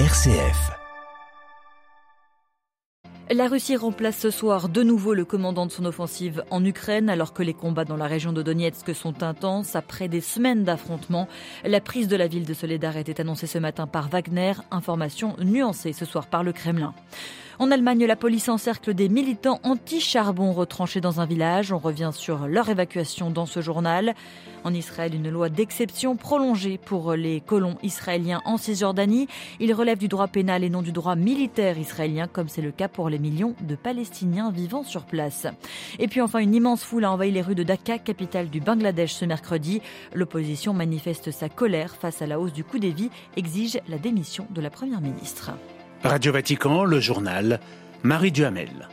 RCF. La Russie remplace ce soir de nouveau le commandant de son offensive en Ukraine alors que les combats dans la région de Donetsk sont intenses après des semaines d'affrontements. La prise de la ville de Soledar était annoncée ce matin par Wagner, information nuancée ce soir par le Kremlin. En Allemagne, la police encercle des militants anti-charbon retranchés dans un village. On revient sur leur évacuation dans ce journal. En Israël, une loi d'exception prolongée pour les colons israéliens en Cisjordanie. Il relève du droit pénal et non du droit militaire israélien, comme c'est le cas pour les millions de Palestiniens vivant sur place. Et puis enfin, une immense foule a envahi les rues de Dhaka, capitale du Bangladesh, ce mercredi. L'opposition manifeste sa colère face à la hausse du coût des vies, exige la démission de la première ministre. Radio Vatican, le journal, Marie Duhamel.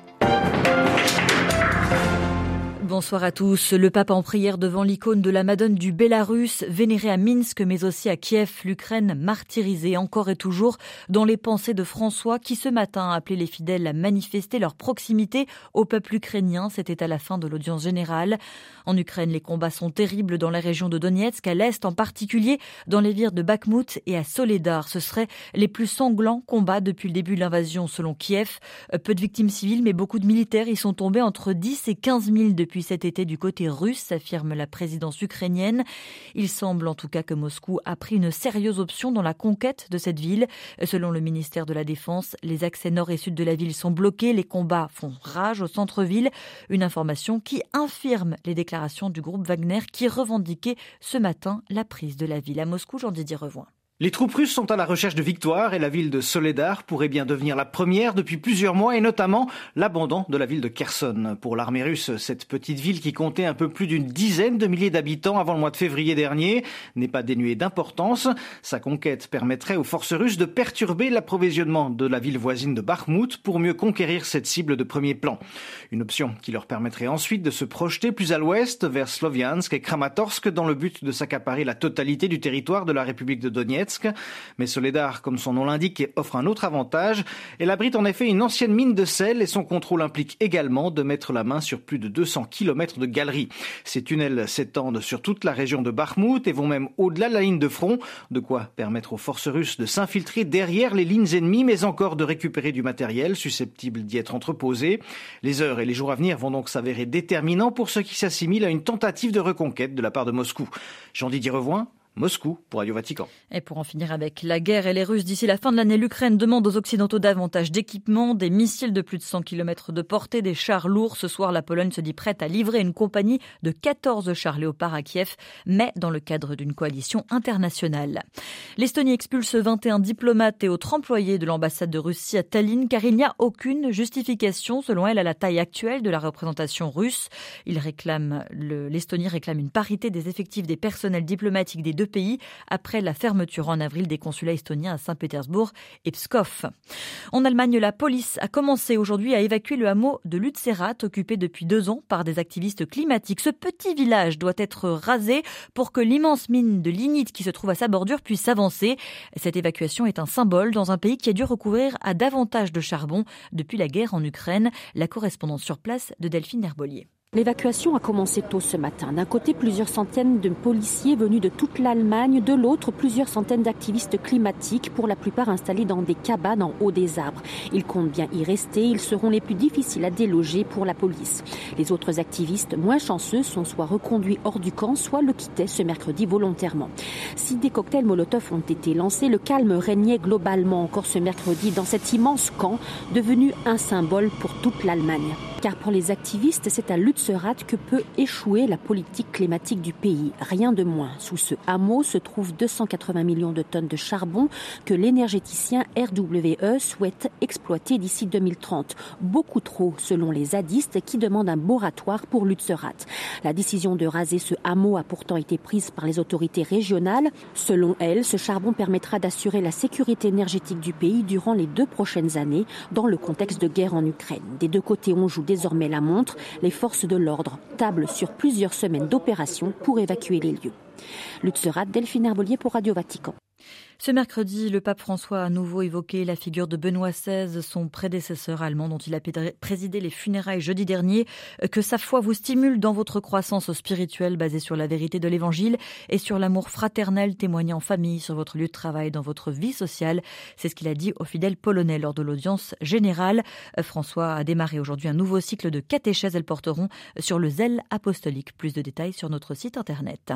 Bonsoir à tous. Le pape en prière devant l'icône de la Madone du Bélarus, vénérée à Minsk, mais aussi à Kiev, l'Ukraine martyrisée encore et toujours dans les pensées de François, qui ce matin a appelé les fidèles à manifester leur proximité au peuple ukrainien. C'était à la fin de l'audience générale. En Ukraine, les combats sont terribles dans la région de Donetsk, à l'est en particulier, dans les villes de Bakhmut et à Soledar. Ce seraient les plus sanglants combats depuis le début de l'invasion, selon Kiev. Peu de victimes civiles, mais beaucoup de militaires y sont tombés entre 10 et 15 000 depuis cet été du côté russe, affirme la présidence ukrainienne. Il semble en tout cas que Moscou a pris une sérieuse option dans la conquête de cette ville. Selon le ministère de la Défense, les accès nord et sud de la ville sont bloqués, les combats font rage au centre-ville. Une information qui infirme les déclarations du groupe Wagner qui revendiquait ce matin la prise de la ville. À Moscou, Jean-Didier Revoin. Les troupes russes sont à la recherche de victoires et la ville de Soledar pourrait bien devenir la première depuis plusieurs mois et notamment l'abandon de la ville de Kherson. Pour l'armée russe, cette petite ville qui comptait un peu plus d'une dizaine de milliers d'habitants avant le mois de février dernier n'est pas dénuée d'importance. Sa conquête permettrait aux forces russes de perturber l'approvisionnement de la ville voisine de Bakhmut pour mieux conquérir cette cible de premier plan. Une option qui leur permettrait ensuite de se projeter plus à l'ouest vers Sloviansk et Kramatorsk dans le but de s'accaparer la totalité du territoire de la République de Donetsk mais Soledar, comme son nom l'indique, offre un autre avantage. Elle abrite en effet une ancienne mine de sel et son contrôle implique également de mettre la main sur plus de 200 km de galeries. Ces tunnels s'étendent sur toute la région de Bakhmut et vont même au-delà de la ligne de front, de quoi permettre aux forces russes de s'infiltrer derrière les lignes ennemies, mais encore de récupérer du matériel susceptible d'y être entreposé. Les heures et les jours à venir vont donc s'avérer déterminants pour ce qui s'assimile à une tentative de reconquête de la part de Moscou. Jean-Didier Revoin, Moscou pour Radio Vatican. Et pour en finir avec la guerre et les Russes, d'ici la fin de l'année, l'Ukraine demande aux Occidentaux davantage d'équipements, des missiles de plus de 100 km de portée, des chars lourds. Ce soir, la Pologne se dit prête à livrer une compagnie de 14 chars Léopard à Kiev, mais dans le cadre d'une coalition internationale. L'Estonie expulse 21 diplomates et autres employés de l'ambassade de Russie à Tallinn car il n'y a aucune justification, selon elle, à la taille actuelle de la représentation russe. L'Estonie réclame une parité des effectifs des personnels diplomatiques des deux pays après la fermeture en avril des consulats estoniens à Saint-Pétersbourg et Pskov. En Allemagne, la police a commencé aujourd'hui à évacuer le hameau de Lutzerat, occupé depuis deux ans par des activistes climatiques. Ce petit village doit être rasé pour que l'immense mine de lignite qui se trouve à sa bordure puisse avancer. Cette évacuation est un symbole dans un pays qui a dû recourir à davantage de charbon depuis la guerre en Ukraine. La correspondance sur place de Delphine Herbolier. L'évacuation a commencé tôt ce matin. D'un côté, plusieurs centaines de policiers venus de toute l'Allemagne, de l'autre, plusieurs centaines d'activistes climatiques, pour la plupart installés dans des cabanes en haut des arbres. Ils comptent bien y rester, ils seront les plus difficiles à déloger pour la police. Les autres activistes, moins chanceux, sont soit reconduits hors du camp, soit le quittaient ce mercredi volontairement. Si des cocktails Molotov ont été lancés, le calme régnait globalement encore ce mercredi dans cet immense camp, devenu un symbole pour toute l'Allemagne. Car pour les activistes, c'est à Lutzerat que peut échouer la politique climatique du pays. Rien de moins. Sous ce hameau se trouvent 280 millions de tonnes de charbon que l'énergéticien RWE souhaite exploiter d'ici 2030. Beaucoup trop, selon les zadistes qui demandent un moratoire pour Lutzerat. La décision de raser ce hameau a pourtant été prise par les autorités régionales. Selon elles, ce charbon permettra d'assurer la sécurité énergétique du pays durant les deux prochaines années dans le contexte de guerre en Ukraine. Des deux côtés, on joue désormais la montre. Les forces de l'ordre tablent sur plusieurs semaines d'opérations pour évacuer les lieux. Lutzerat, Delphine Herbolier pour Radio Vatican. Ce mercredi, le pape François a à nouveau évoqué la figure de Benoît XVI, son prédécesseur allemand dont il a présidé les funérailles jeudi dernier. Que sa foi vous stimule dans votre croissance spirituelle basée sur la vérité de l'Évangile et sur l'amour fraternel témoigné en famille, sur votre lieu de travail, dans votre vie sociale. C'est ce qu'il a dit aux fidèles polonais lors de l'audience générale. François a démarré aujourd'hui un nouveau cycle de catéchèses. Elles porteront sur le zèle apostolique. Plus de détails sur notre site internet.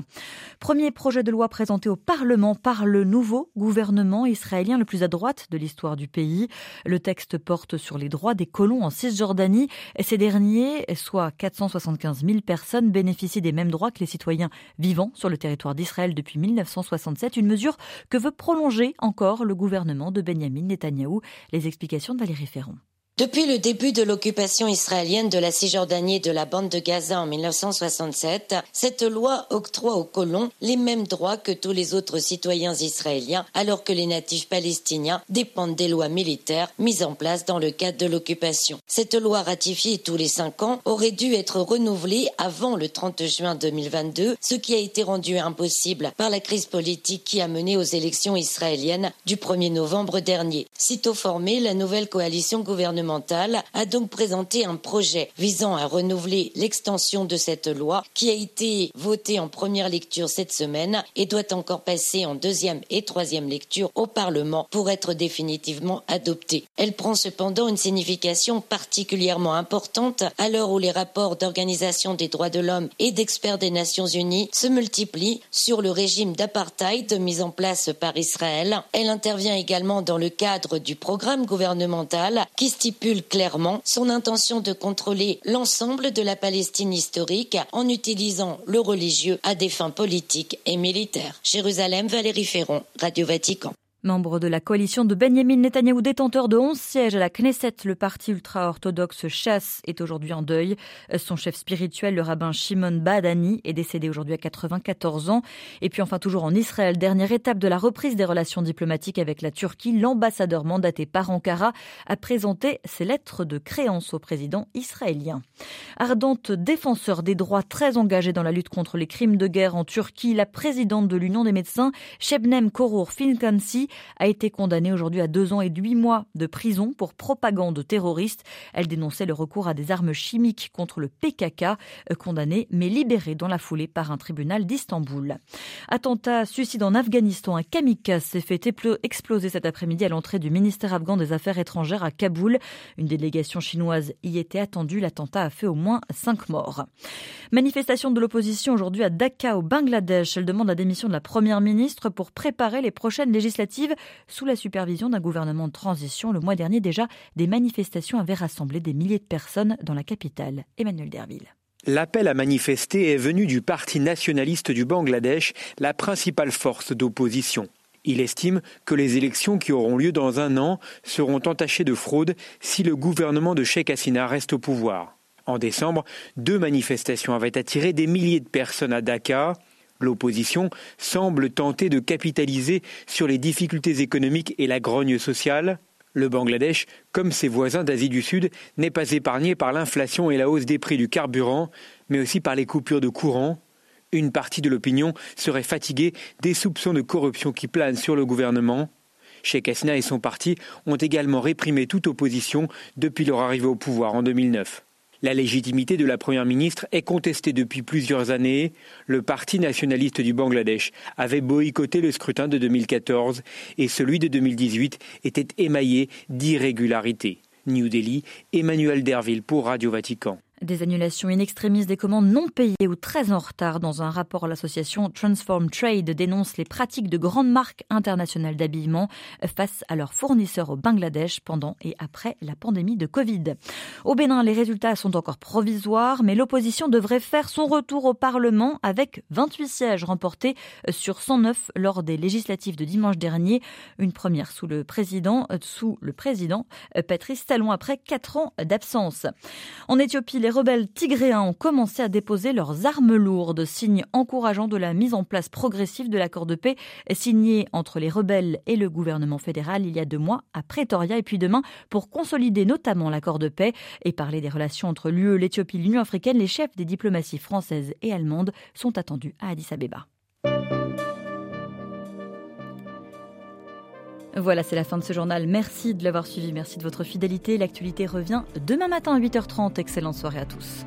Premier projet de loi présenté au Parlement par le nouveau gouvernement israélien le plus à droite de l'histoire du pays. Le texte porte sur les droits des colons en Cisjordanie. Ces derniers, soit 475 000 personnes, bénéficient des mêmes droits que les citoyens vivant sur le territoire d'Israël depuis 1967, une mesure que veut prolonger encore le gouvernement de Benjamin Netanyahou. Les explications de Valérie Ferron. Depuis le début de l'occupation israélienne de la Cisjordanie et de la bande de Gaza en 1967, cette loi octroie aux colons les mêmes droits que tous les autres citoyens israéliens, alors que les natifs palestiniens dépendent des lois militaires mises en place dans le cadre de l'occupation. Cette loi ratifiée tous les cinq ans aurait dû être renouvelée avant le 30 juin 2022, ce qui a été rendu impossible par la crise politique qui a mené aux élections israéliennes du 1er novembre dernier. Sitôt formée, la nouvelle coalition gouvernementale a donc présenté un projet visant à renouveler l'extension de cette loi qui a été votée en première lecture cette semaine et doit encore passer en deuxième et troisième lecture au Parlement pour être définitivement adoptée. Elle prend cependant une signification particulièrement importante à l'heure où les rapports d'organisation des droits de l'homme et d'experts des Nations Unies se multiplient sur le régime d'apartheid mis en place par Israël. Elle intervient également dans le cadre du programme gouvernemental qui stipule clairement son intention de contrôler l'ensemble de la Palestine historique en utilisant le religieux à des fins politiques et militaires. Jérusalem, Valérie Ferron, Radio Vatican. Membre de la coalition de Benjamin Netanyahou, détenteur de 11 sièges à la Knesset, le parti ultra-orthodoxe Chasse est aujourd'hui en deuil. Son chef spirituel, le rabbin Shimon Badani, est décédé aujourd'hui à 94 ans. Et puis enfin, toujours en Israël, dernière étape de la reprise des relations diplomatiques avec la Turquie, l'ambassadeur mandaté par Ankara a présenté ses lettres de créance au président israélien. Ardente défenseur des droits très engagée dans la lutte contre les crimes de guerre en Turquie, la présidente de l'Union des médecins, Shebnem Korur Finkansi, a été condamnée aujourd'hui à deux ans et huit mois de prison pour propagande terroriste. Elle dénonçait le recours à des armes chimiques contre le PKK, euh, condamnée mais libérée dans la foulée par un tribunal d'Istanbul. Attentat suicide en Afghanistan. Un kamikaze s'est fait exploser cet après-midi à l'entrée du ministère afghan des Affaires étrangères à Kaboul. Une délégation chinoise y était attendue. L'attentat a fait au moins cinq morts. Manifestation de l'opposition aujourd'hui à Dhaka au Bangladesh. Elle demande la démission de la première ministre pour préparer les prochaines législatives sous la supervision d'un gouvernement de transition. Le mois dernier déjà, des manifestations avaient rassemblé des milliers de personnes dans la capitale. Emmanuel Derville. L'appel à manifester est venu du Parti nationaliste du Bangladesh, la principale force d'opposition. Il estime que les élections qui auront lieu dans un an seront entachées de fraude si le gouvernement de Sheikh Hasina reste au pouvoir. En décembre, deux manifestations avaient attiré des milliers de personnes à Dhaka. L'opposition semble tenter de capitaliser sur les difficultés économiques et la grogne sociale. Le Bangladesh, comme ses voisins d'Asie du Sud, n'est pas épargné par l'inflation et la hausse des prix du carburant, mais aussi par les coupures de courant. Une partie de l'opinion serait fatiguée des soupçons de corruption qui planent sur le gouvernement. Sheikh Hasina et son parti ont également réprimé toute opposition depuis leur arrivée au pouvoir en 2009. La légitimité de la Première ministre est contestée depuis plusieurs années. Le Parti nationaliste du Bangladesh avait boycotté le scrutin de 2014 et celui de 2018 était émaillé d'irrégularités. New Delhi, Emmanuel Derville pour Radio Vatican. Des annulations in extremis des commandes non payées ou très en retard. Dans un rapport, l'association Transform Trade dénonce les pratiques de grandes marques internationales d'habillement face à leurs fournisseurs au Bangladesh pendant et après la pandémie de Covid. Au Bénin, les résultats sont encore provisoires, mais l'opposition devrait faire son retour au Parlement avec 28 sièges remportés sur 109 lors des législatives de dimanche dernier. Une première sous le président, sous le président Patrice Talon après quatre ans d'absence. En Éthiopie, les rebelles tigréens ont commencé à déposer leurs armes lourdes, signe encourageant de la mise en place progressive de l'accord de paix signé entre les rebelles et le gouvernement fédéral il y a deux mois à Pretoria et puis demain pour consolider notamment l'accord de paix et parler des relations entre l'UE, l'Éthiopie l'Union africaine. Les chefs des diplomaties françaises et allemandes sont attendus à Addis Abeba. Voilà, c'est la fin de ce journal. Merci de l'avoir suivi, merci de votre fidélité. L'actualité revient demain matin à 8h30. Excellente soirée à tous.